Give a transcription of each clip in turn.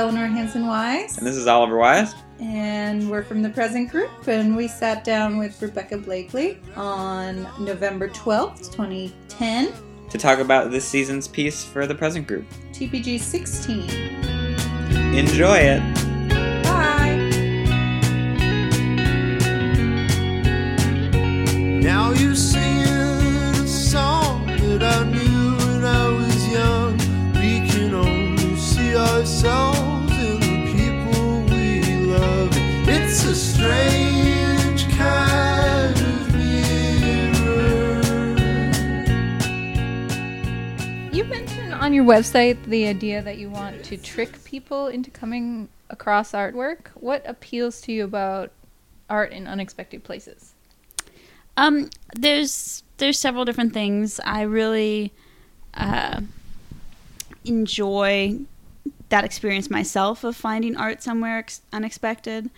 Eleanor Hanson Wise. And this is Oliver Wise. And we're from the Present Group, and we sat down with Rebecca Blakley on November 12th, 2010. To talk about this season's piece for the Present Group. TPG 16. Enjoy it. Bye. Now you sing a song that I knew when I was young. We can only see ourselves on your website the idea that you want to trick people into coming across artwork. What appeals to you about art in unexpected places? Um, there's there's several different things. I really uh, enjoy that experience myself of finding art somewhere ex- unexpected,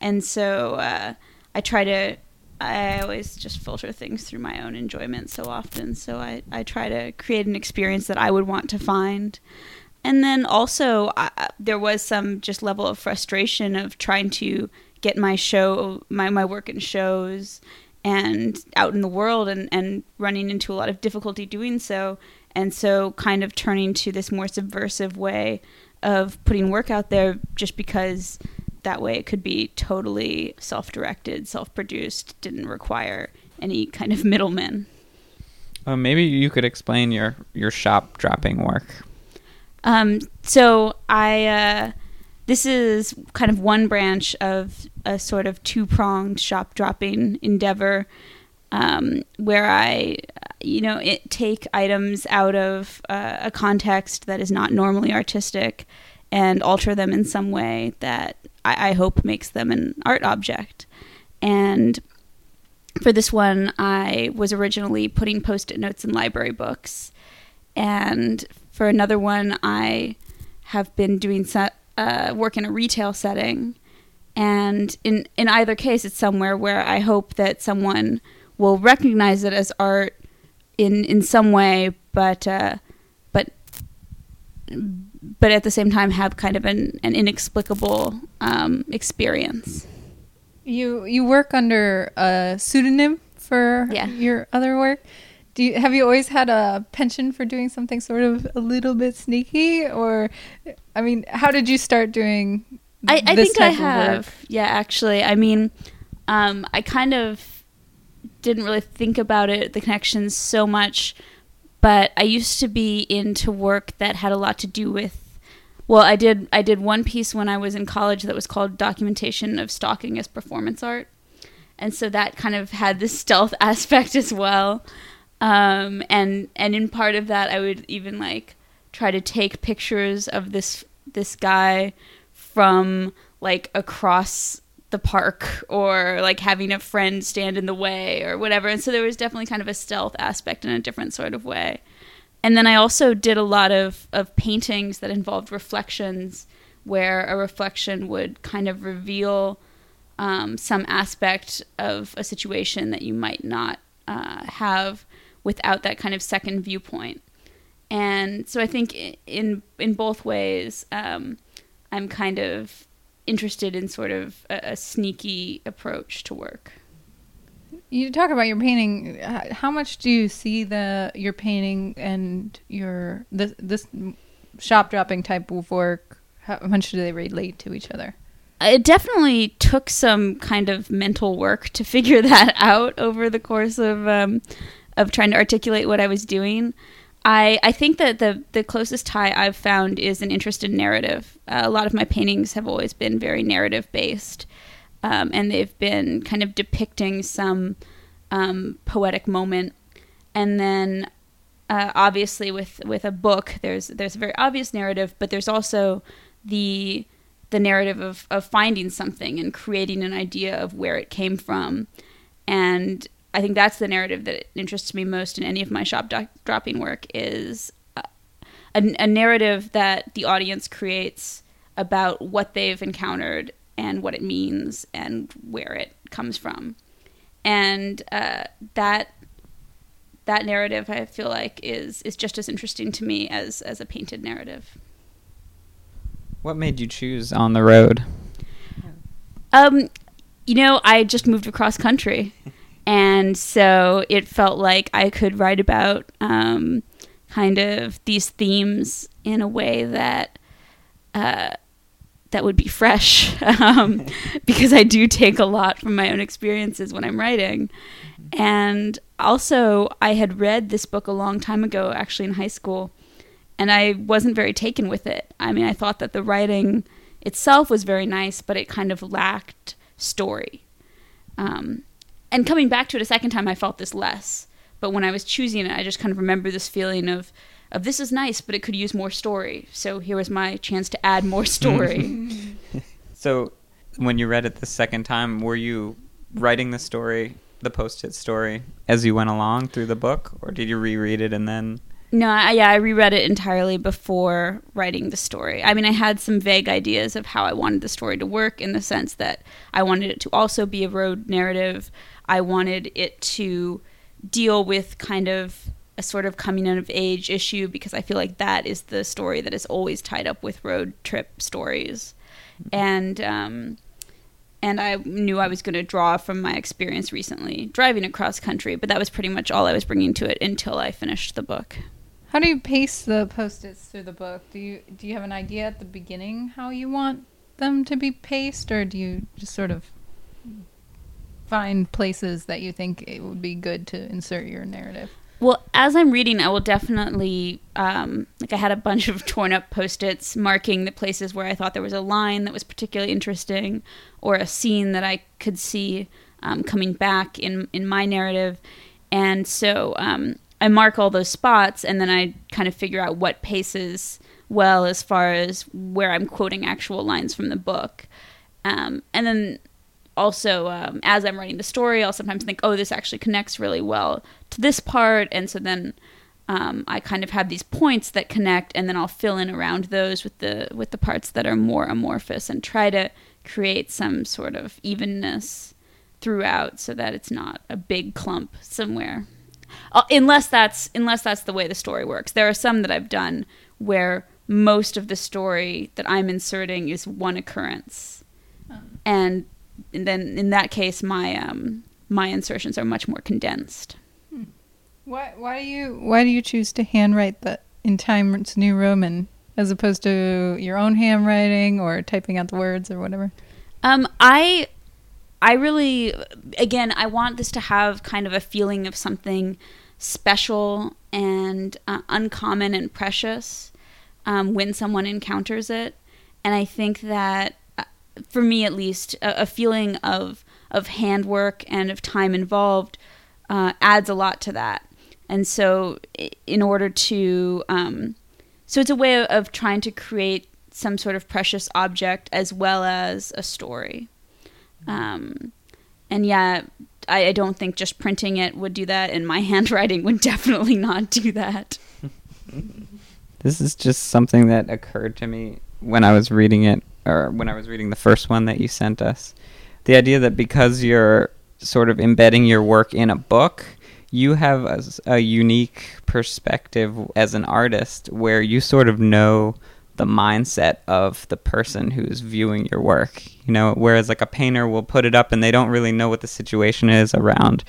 and so uh, I try to. I always just filter things through my own enjoyment so often. So I, I try to create an experience that I would want to find. And then also, I, there was some just level of frustration of trying to get my show, my, my work in shows and out in the world and, and running into a lot of difficulty doing so. And so, kind of turning to this more subversive way of putting work out there just because that way it could be totally self directed, self produced, didn't require any kind of middleman. Uh, maybe you could explain your, your shop dropping work. Um, so I uh, this is kind of one branch of a sort of two pronged shop dropping endeavor, um, where I, you know, it, take items out of uh, a context that is not normally artistic, and alter them in some way that I, I hope makes them an art object, and. For this one, I was originally putting post it notes in library books. And for another one, I have been doing uh, work in a retail setting, and in in either case, it's somewhere where I hope that someone will recognize it as art in in some way, but uh, but at the same time have kind of an, an inexplicable um, experience. You you work under a pseudonym for Yeah. your other work. Do you have you always had a penchant for doing something sort of a little bit sneaky, or I mean, how did you start doing? I, I think I have. Yeah, actually. I mean, um, I kind of didn't really think about it, the connections so much, but I used to be into work that had a lot to do with. Well, I did. I did one piece when I was in college that was called "Documentation of Stalking as Performance Art," and so that kind of had this stealth aspect as well. Um, and and in part of that, I would even like try to take pictures of this this guy from like across the park or like having a friend stand in the way or whatever. And so there was definitely kind of a stealth aspect in a different sort of way. And then I also did a lot of, of paintings that involved reflections where a reflection would kind of reveal um, some aspect of a situation that you might not uh, have without that kind of second viewpoint. And so I think in in both ways, um, I'm kind of interested in sort of a, a sneaky approach to work. You talk about your painting. How much do you see the your painting and your this this shop dropping type of work? How much do they relate to each other? It definitely took some kind of mental work to figure that out over the course of um, of trying to articulate what I was doing. I, I think that the, the closest tie I've found is an interest in narrative. Uh, a lot of my paintings have always been very narrative based, um, and they've been kind of depicting some um, poetic moment. And then, uh, obviously, with, with a book, there's there's a very obvious narrative, but there's also the the narrative of, of finding something and creating an idea of where it came from. And I think that's the narrative that interests me most in any of my shop dropping work is a, a, a narrative that the audience creates about what they've encountered and what it means and where it comes from. And uh, that that narrative I feel like is is just as interesting to me as as a painted narrative. What made you choose on the road? Um, you know, I just moved across country, and so it felt like I could write about um, kind of these themes in a way that uh, that would be fresh, um, because I do take a lot from my own experiences when I'm writing, and also I had read this book a long time ago, actually in high school, and I wasn't very taken with it. I mean, I thought that the writing itself was very nice, but it kind of lacked story. Um, and coming back to it a second time, I felt this less. But when I was choosing it, I just kind of remember this feeling of, of this is nice, but it could use more story. So here was my chance to add more story. So, when you read it the second time, were you writing the story, the post-it story, as you went along through the book, or did you reread it and then? no, I, yeah, I reread it entirely before writing the story. I mean, I had some vague ideas of how I wanted the story to work in the sense that I wanted it to also be a road narrative. I wanted it to deal with kind of a sort of coming out of age issue because I feel like that is the story that is always tied up with road trip stories. And um, and I knew I was going to draw from my experience recently driving across country, but that was pretty much all I was bringing to it until I finished the book. How do you pace the post-its through the book? Do you do you have an idea at the beginning how you want them to be paced, or do you just sort of find places that you think it would be good to insert your narrative? Well, as I'm reading, I will definitely um, like I had a bunch of torn up post-its marking the places where I thought there was a line that was particularly interesting, or a scene that I could see um, coming back in in my narrative, and so um, I mark all those spots, and then I kind of figure out what paces well as far as where I'm quoting actual lines from the book, um, and then also um, as i'm writing the story i'll sometimes think oh this actually connects really well to this part. And so then um, i kind of have these points that connect and then i'll fill in around those with the with the parts that are more amorphous and try to create some sort of evenness throughout so that it's not a big clump somewhere. Uh, unless that's unless that's the way the story works. There are some that i've done where most of the story that i'm inserting is one occurrence. And and then in that case my um my insertions are much more condensed. Why why do you why do you choose to handwrite the in Times New Roman as opposed to your own handwriting or typing out the words or whatever? um i i really again i want this to have kind of a feeling of something special and uh, uncommon and precious um, when someone encounters it. And i think that for me at least a, a feeling of of handwork and of time involved uh, adds a lot to that. And so in order to um, so it's a way of, trying to create some sort of precious object as well as a story. Um, and yeah I don't think just printing it would do that and my handwriting would definitely not do that. This is just something that occurred to me when I was reading it, or when I was reading the first one that you sent us. The idea that because you're sort of embedding your work in a book, you have a unique perspective as an artist where you sort of know the mindset of the person who's viewing your work. You know, whereas like a painter will put it up and they don't really know what the situation is around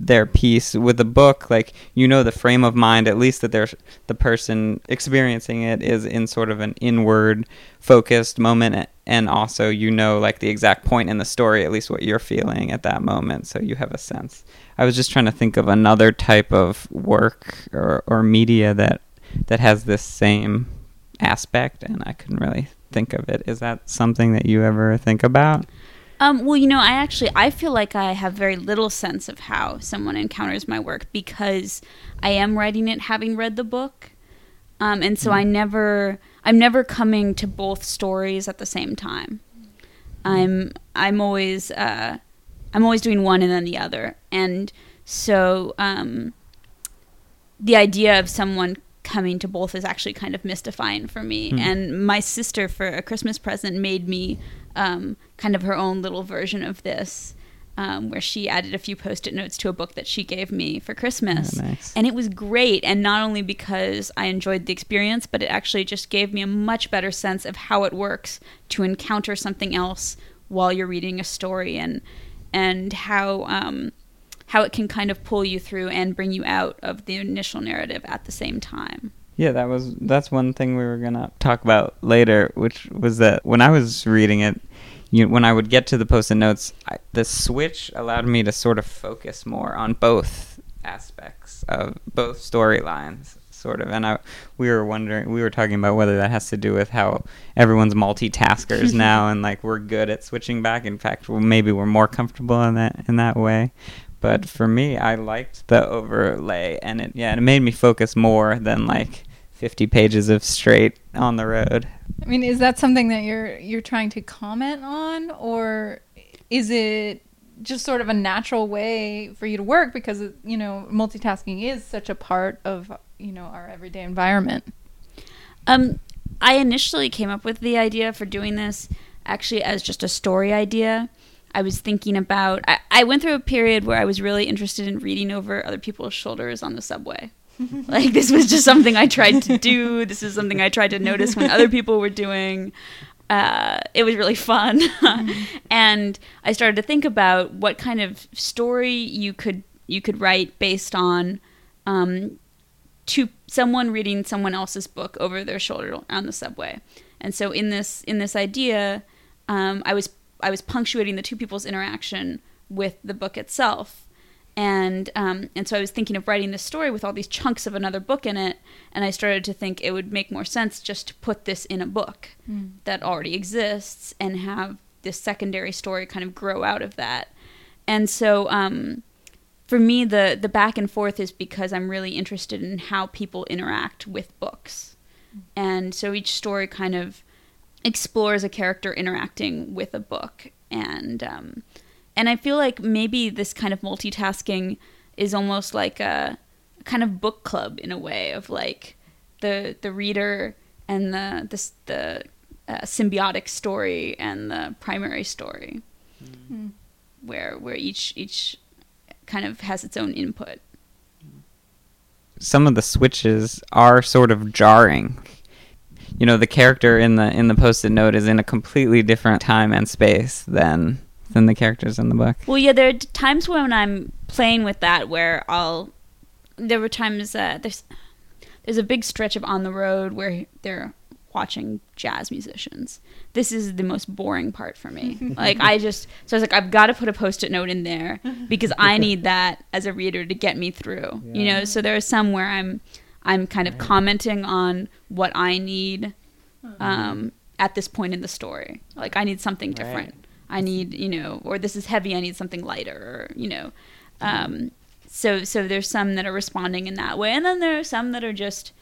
their piece with a book like you know the frame of mind at least that there's the person experiencing it is in sort of an inward focused moment and also you know like the exact point in the story at least what you're feeling at that moment so you have a sense. I was just trying to think of another type of work or, or media that that has this same aspect and i couldn't really think of it. Is that something that you ever think about Um, well, you know, I actually I feel like I have very little sense of how someone encounters my work because I am writing it having read the book, um, and so I never I'm never coming to both stories at the same time. I'm I'm always uh, I'm always doing one and then the other, and so um, the idea of someone coming to both is actually kind of mystifying for me. Hmm. And my sister, for a Christmas present, made me um, kind of her own little version of this. um, where she added a few post-it notes to a book that she gave me for Christmas, Oh, nice. and it was great. And not only because I enjoyed the experience, but it actually just gave me a much better sense of how it works to encounter something else while you're reading a story, and and how um, how it can kind of pull you through and bring you out of the initial narrative at the same time. Yeah, that was that's one thing we were gonna talk about later, which was that when I was reading it, you when I would get to the post-it notes, I, the switch allowed me to sort of focus more on both aspects of both storylines, sort of. And I we were wondering, we were talking about whether that has to do with how everyone's multitaskers now, and like we're good at switching back. In fact, well, maybe we're more comfortable in that in that way. But for me, I liked the overlay, and it yeah, it made me focus more than like 50 pages of straight on the road. I mean, is that something that you're you're trying to comment on, or is it just sort of a natural way for you to work because you know multitasking is such a part of you know our everyday environment? Um, I initially came up with the idea for doing this actually as just a story idea. I was thinking about. I, I went through a period where I was really interested in reading over other people's shoulders on the subway. like this was just something I tried to do. This is something I tried to notice when other people were doing. Uh, it was really fun, and I started to think about what kind of story you could you could write based on um, to someone reading someone else's book over their shoulder on the subway. And so in this in this idea, um, I was I was punctuating the two people's interaction with the book itself. And um, and so I was thinking of writing this story with all these chunks of another book in it, and I started to think it would make more sense just to put this in a book that already exists and have this secondary story kind of grow out of that. And so um, for me the the back and forth is because I'm really interested in how people interact with books. And so each story kind of explores a character interacting with a book and um, and I feel like maybe this kind of multitasking is almost like a kind of book club in a way of like the the reader and the the, the uh, symbiotic story and the primary story where where each each kind of has its own input. Some of the switches are sort of jarring. You know, the character in the in the post-it note is in a completely different time and space than than the characters in the book. Well, yeah, there are times when I'm playing with that where I'll. There were times uh, there's there's a big stretch of on the road where they're watching jazz musicians. This is the most boring part for me. like I just so I was like I've got to put a post-it note in there because I need that as a reader to get me through. You know, so there are some where I'm I'm kind of commenting on what I need um, at this point in the story. Like I need something different. I need, you know, or this is heavy. I need something lighter, or you know. Um, so so there's some that are responding in that way, and then there are some that are just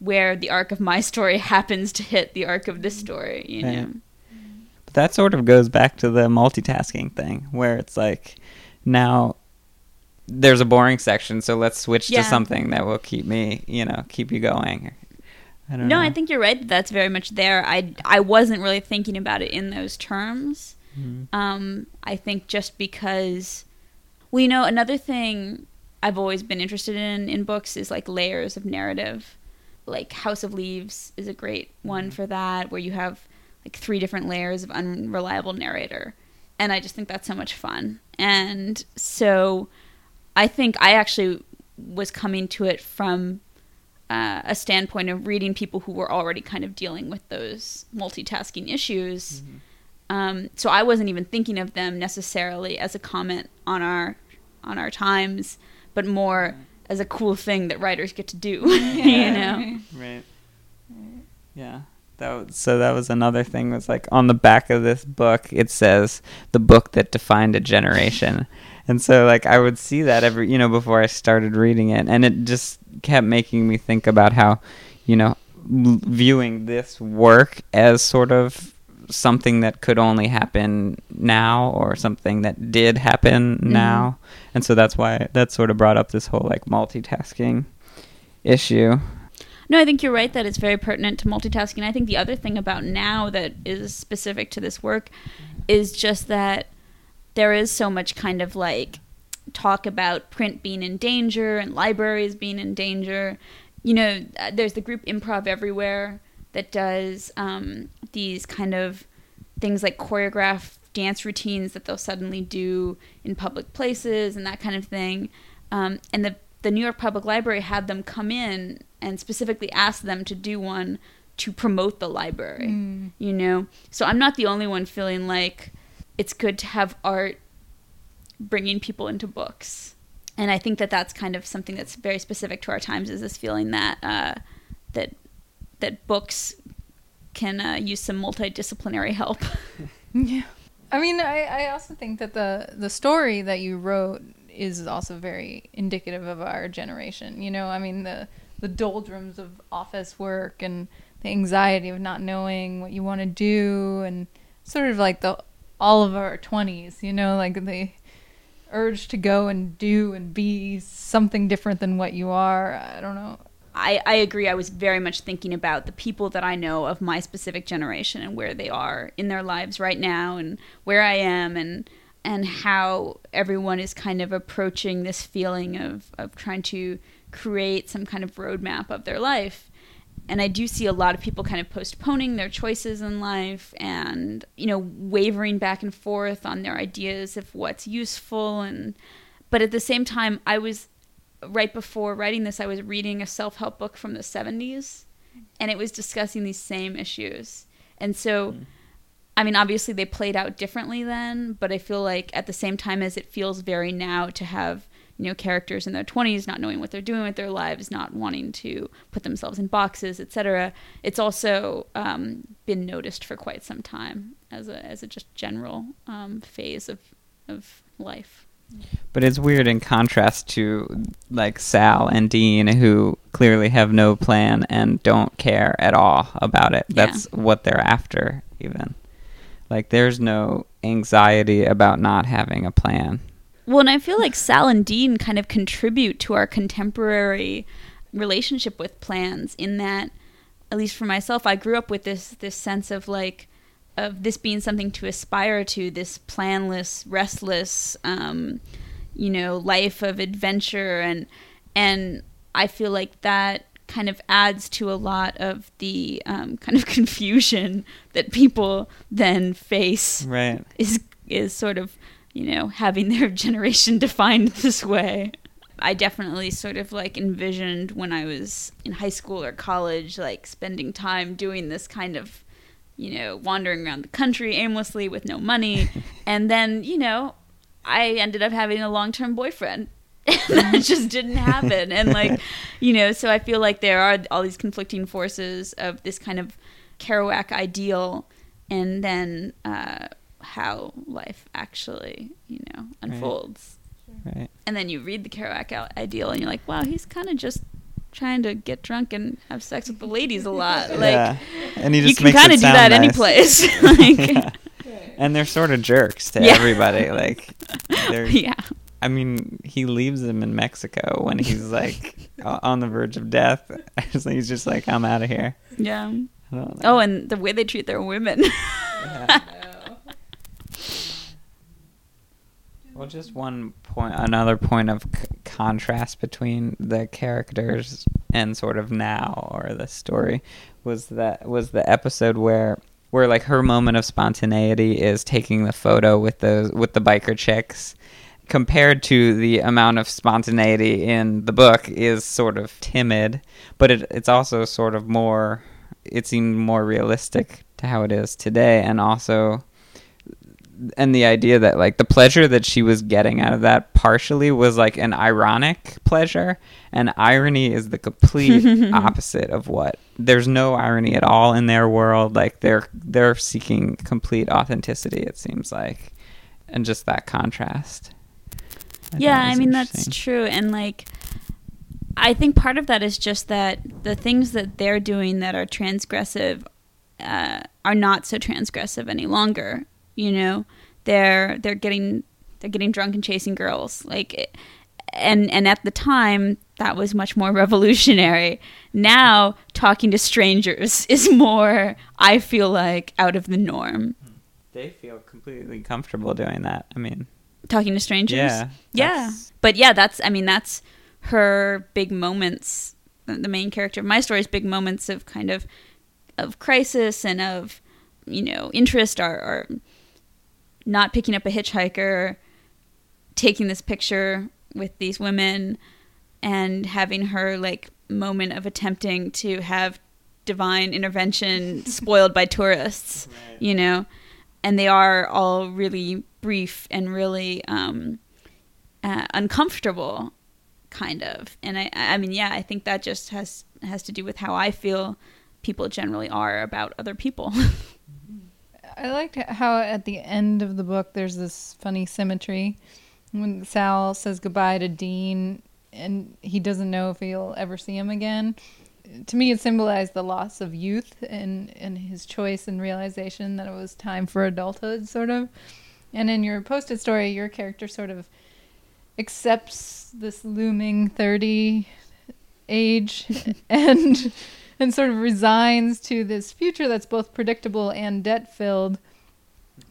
where the arc of my story happens to hit the arc of this story. You Right. know. But that sort of goes back to the multitasking thing where it's like now there's a boring section, so let's switch Yeah. to something that will keep me, you know, keep you going. I don't No, know. I think you're right. that That's very much there. I I wasn't really thinking about it in those terms. Mhm. Um, I think just because, well, you know, another thing I've always been interested in in books is like layers of narrative. Like House of Leaves is a great one for that, where you have like three different layers of unreliable narrator, and I just think that's so much fun. And so, I think I actually was coming to it from uh, a standpoint of reading people who were already kind of dealing with those multitasking issues. Um, so I wasn't even thinking of them necessarily as a comment on our on our times, but more as a cool thing that writers get to do. you know, Right. Yeah. That was, so that was another thing was like on the back of this book it says the book that defined a generation. And so like I would see that every you know before I started reading it and it just kept making me think about how you know l- viewing this work as sort of something that could only happen now or something that did happen mm-hmm. now. And so that's why that sort of brought up this whole like multitasking issue. no, I think you're right that it's very pertinent to multitasking. I think the other thing about now that is specific to this work is just that there is so much kind of like talk about print being in danger and libraries being in danger. You know, uh, there's the group Improv Everywhere that does um, these kind of things like choreograph dance routines that they'll suddenly do in public places and that kind of thing. Um, and the the New York Public Library had them come in and specifically ask them to do one to promote the library. Mm. You know, so I'm not the only one feeling like it's good to have art bringing people into books. And I think that that's kind of something that's very specific to our times is this feeling that uh, that that books can uh, use some multidisciplinary help. Yeah. I mean, I, I also think that the the story that you wrote is also very indicative of our generation. You know, I mean the the doldrums of office work and the anxiety of not knowing what you want to do and sort of like the all of our 20s, you know, like the urge to go and do and be something different than what you are. I don't know. I, I agree. I was very much thinking about the people that I know of my specific generation and where they are in their lives right now and where I am and and how everyone is kind of approaching this feeling of, of trying to create some kind of roadmap of their life. And I do see a lot of people kind of postponing their choices in life and, you know, wavering back and forth on their ideas of what's useful and but at the same time I was right before writing this, I was reading a self help book from the 70s, and it was discussing these same issues. And so, hmm. I mean, obviously they played out differently then, but I feel like at the same time as it feels very now to have, you know, characters in their 20s not knowing what they're doing with their lives, not wanting to put themselves in boxes, etc. It's also um, been noticed for quite some time as a, as a just general um, phase of, of life. But it's weird in contrast to like Sal and Dean, who clearly have no plan and don't care at all about it. Yeah. That's what they're after, even. Like, there's no anxiety about not having a plan. Well, and I feel like Sal and Dean kind of contribute to our contemporary relationship with plans in that at least for myself, I grew up with this this sense of like of this being something to aspire to, this planless, restless, um, you know, life of adventure and and I feel like that kind of adds to a lot of the um, kind of confusion that people then face Right. is is sort of you know having their generation defined this way. I definitely sort of like envisioned when I was in high school or college, like spending time doing this kind of, you know, wandering around the country aimlessly with no money, and then you know, I ended up having a long term boyfriend. and that just didn't happen and like you know so i feel like there are all these conflicting forces of this kind of kerouac ideal and then uh, how life actually you know unfolds Right. and then you read the kerouac ideal and you're like wow he's kind of just trying to get drunk and have sex with the ladies a lot like yeah. And he just you can kind of do that any place like Yeah. And they're sort of jerks to Yeah. everybody. Like, they're, yeah I mean, he leaves them in Mexico when he's like on the verge of death. He's just like, I'm out of here. yeah I don't know. oh and the way they treat their women Yeah. Well, just one point, another point of c- contrast between the characters and sort of now or the story was that was the episode where where like her moment of spontaneity is taking the photo with those with the biker chicks compared to the amount of spontaneity in the book is sort of timid but it, it's also sort of more it seemed more realistic to how it is today and also and the idea that like the pleasure that she was getting out of that partially was like an ironic pleasure and irony is the complete opposite of what there's no irony at all in their world like they're they're seeking complete authenticity it seems like and just that contrast. I yeah i mean that's true and like i think part of that is just that the things that they're doing that are transgressive uh, are not so transgressive any longer you know they're they're getting they're getting drunk and chasing girls like and and at the time that was much more revolutionary now talking to strangers is more i feel like out of the norm they feel completely comfortable doing that. I mean, Talking to strangers. yeah, Yeah. that's- But yeah, that's I mean that's her big moments. The the main character of my story is big moments of kind of of crisis and of you know interest are, are not picking up a hitchhiker, taking this picture with these women, and having her like moment of attempting to have divine intervention spoiled by tourists you know? And they are all really brief and really um, uh, uncomfortable kind of. And i i mean yeah i think that just has has to do with how i feel people generally are about other people I liked how at the end of the book there's this funny symmetry when Sal says goodbye to Dean and he doesn't know if he'll ever see him again. To me, it symbolized the loss of youth and, and his choice and realization that it was time for adulthood, sort of. And in your posted story, your character sort of accepts this looming 30 age and and sort of resigns to this future that's both predictable and debt filled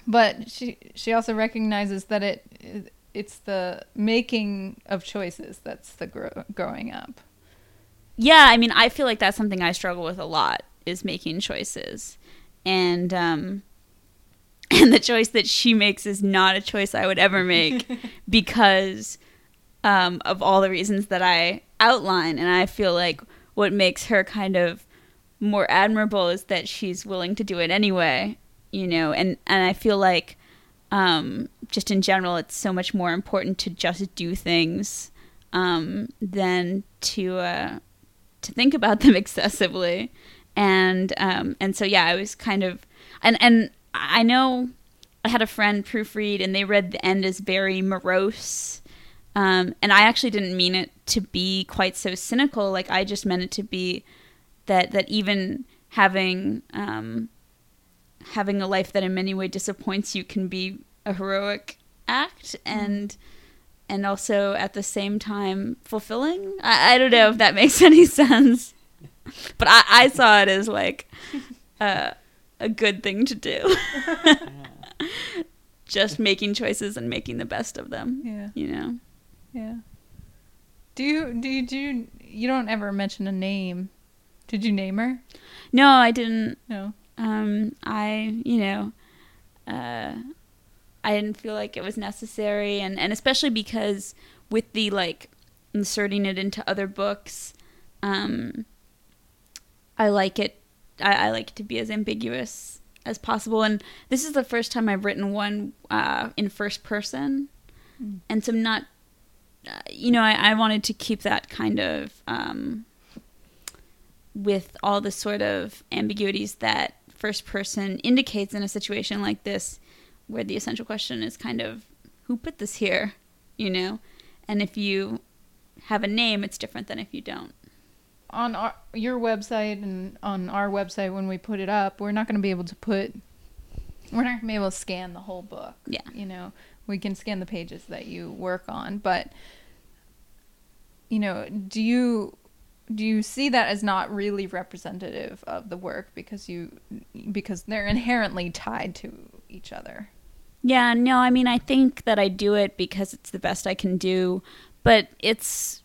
but she she also recognizes that it it's the making of choices that's the grow, growing up. Yeah i mean i feel like that's something i struggle with a lot is making choices. And um and the choice that she makes is not a choice i would ever make because um of all the reasons that i outline. And i feel like what makes her kind of more admirable is that she's willing to do it anyway you know and and i feel like um just in general it's so much more important to just do things um than to uh to think about them excessively. And um and so yeah i was kind of and and i know i had a friend proofread and they read the end as very morose um and i actually didn't mean it to be quite so cynical like i just meant it to be that that even having um having a life that in many ways disappoints you can be a heroic act and and also at the same time fulfilling. I, I don't know if that makes any sense, but I, I saw it as like uh, a good thing to do. Just making choices and making the best of them. yeah You know. Yeah do you do you do you, you don't ever mention a name did you name her No, I didn't. no Um, I you know, uh, I didn't feel like it was necessary, and and especially because with the like inserting it into other books, um, I like it. I, I like it to be as ambiguous as possible, and this is the first time I've written one uh, in first person, Mm. and so I'm not. You know, I, I wanted to keep that kind of um, with all the sort of ambiguities that first person indicates in a situation like this, where the essential question is kind of who put this here, you know, and if you have a name, it's different than if you don't. on our, your website and on our website when we put it up, we're not going to be able to put we're not going to be able to scan the whole book. Yeah. You know, we can scan the pages that you work on, but you know, do you do you see that as not really representative of the work because you because they're inherently tied to each other? Yeah, no, I mean, I think that I do it because it's the best I can do, but it's,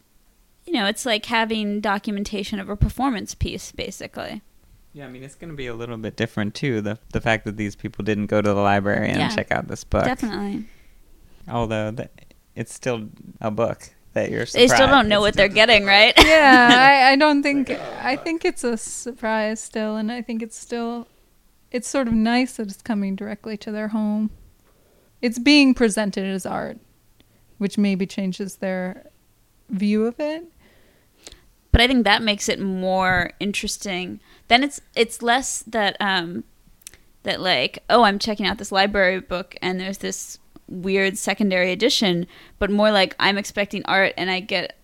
you know, it's like having documentation of a performance piece, basically. Yeah, I mean it's going to be a little bit different too. The the fact that these people didn't go to the library and Yeah. check out this book, Definitely. Although that it's still a book that you're. They still don't know it's what they're just- getting, right? yeah, I, I don't think I think it's a surprise still, and I think it's still it's sort of nice that it's coming directly to their home. It's being presented as art, which maybe changes their view of it. but I think that makes it more interesting. Then it's it's less that um that like oh I'm checking out this library book and there's this weird secondary edition, but more like I'm expecting art and I get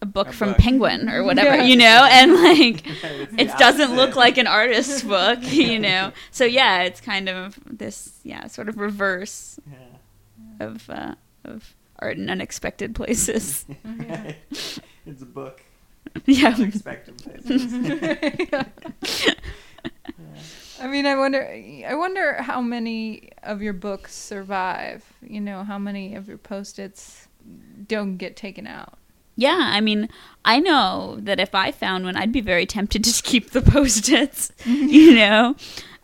a book A from book. Penguin or whatever, Yeah. you know, and like it doesn't look like an artist's book, you know. So yeah, it's kind of this yeah sort of reverse Yeah. of uh, of art in unexpected places. it's a book. yeah. Unexpected places. I mean, I wonder. I wonder how many of your books survive. You know, how many of your post-its don't get taken out. Yeah, I mean, I know that if I found one, I'd be very tempted to keep the post-its, you know.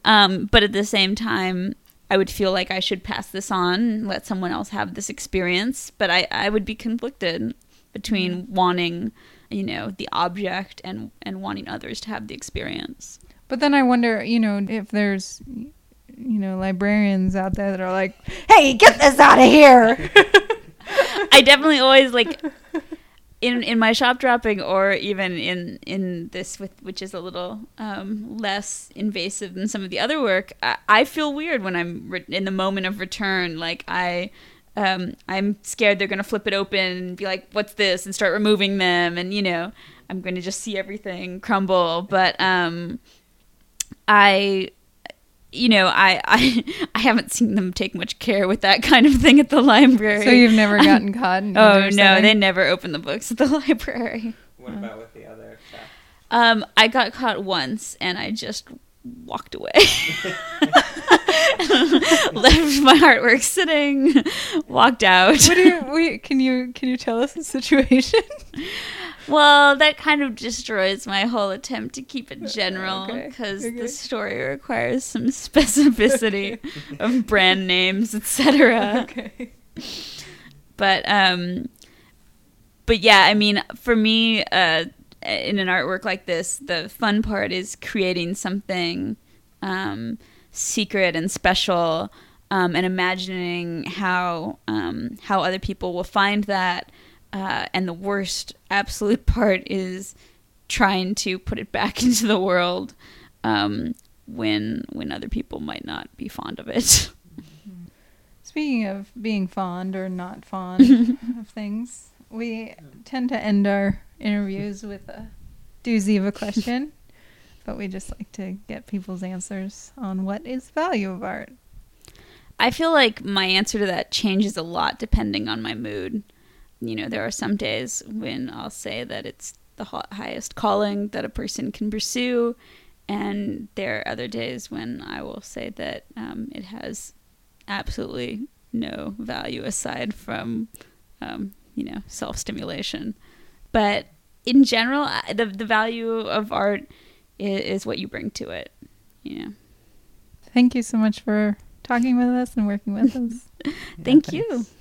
Um, but at the same time, I would feel like I should pass this on, let someone else have this experience. But I, I would be conflicted between wanting, you know, the object and and wanting others to have the experience. But then I wonder, you know, if there's, you know, librarians out there that are like, "Hey, get this out of here." I definitely always like in in my shop dropping or even in in this with which is a little um, less invasive than some of the other work. I, I feel weird when I'm re- in the moment of return. Like I. Um, I'm scared they're gonna flip it open and be like, "What's this?" and start removing them, and you know, I'm going to just see everything crumble. But um, I you know, I, I I haven't seen them take much care with that kind of thing at the library. so you've never gotten caught. In oh no, setting? they never open the books at the library. What about with the other stuff? Um, I got caught once, and I just walked away. Left my artwork sitting, walked out. What do you? Wait, can you can you tell us the situation? Well, that kind of destroys my whole attempt to keep it general okay, because okay. the story requires some specificity of brand names, etc. okay. But um, but yeah, I mean, for me, uh, in an artwork like this, the fun part is creating something um, secret and special, um, and imagining how um, how other people will find that. Uh, and the worst absolute part is trying to put it back into the world um, when when other people might not be fond of it. Speaking of being fond or not fond of things, we tend to end our interviews with a doozy of a question, but we just like to get people's answers on what is the value of art. I feel like my answer to that changes a lot depending on my mood. You know, there are some days when I'll say that it's the highest calling that a person can pursue, and there are other days when I will say that um, it has absolutely no value aside from, um, you know, self stimulation. But in general, the the value of art is, is what you bring to it. You know. Thank you so much for talking with us and working with us. Thank Yeah, you. thanks.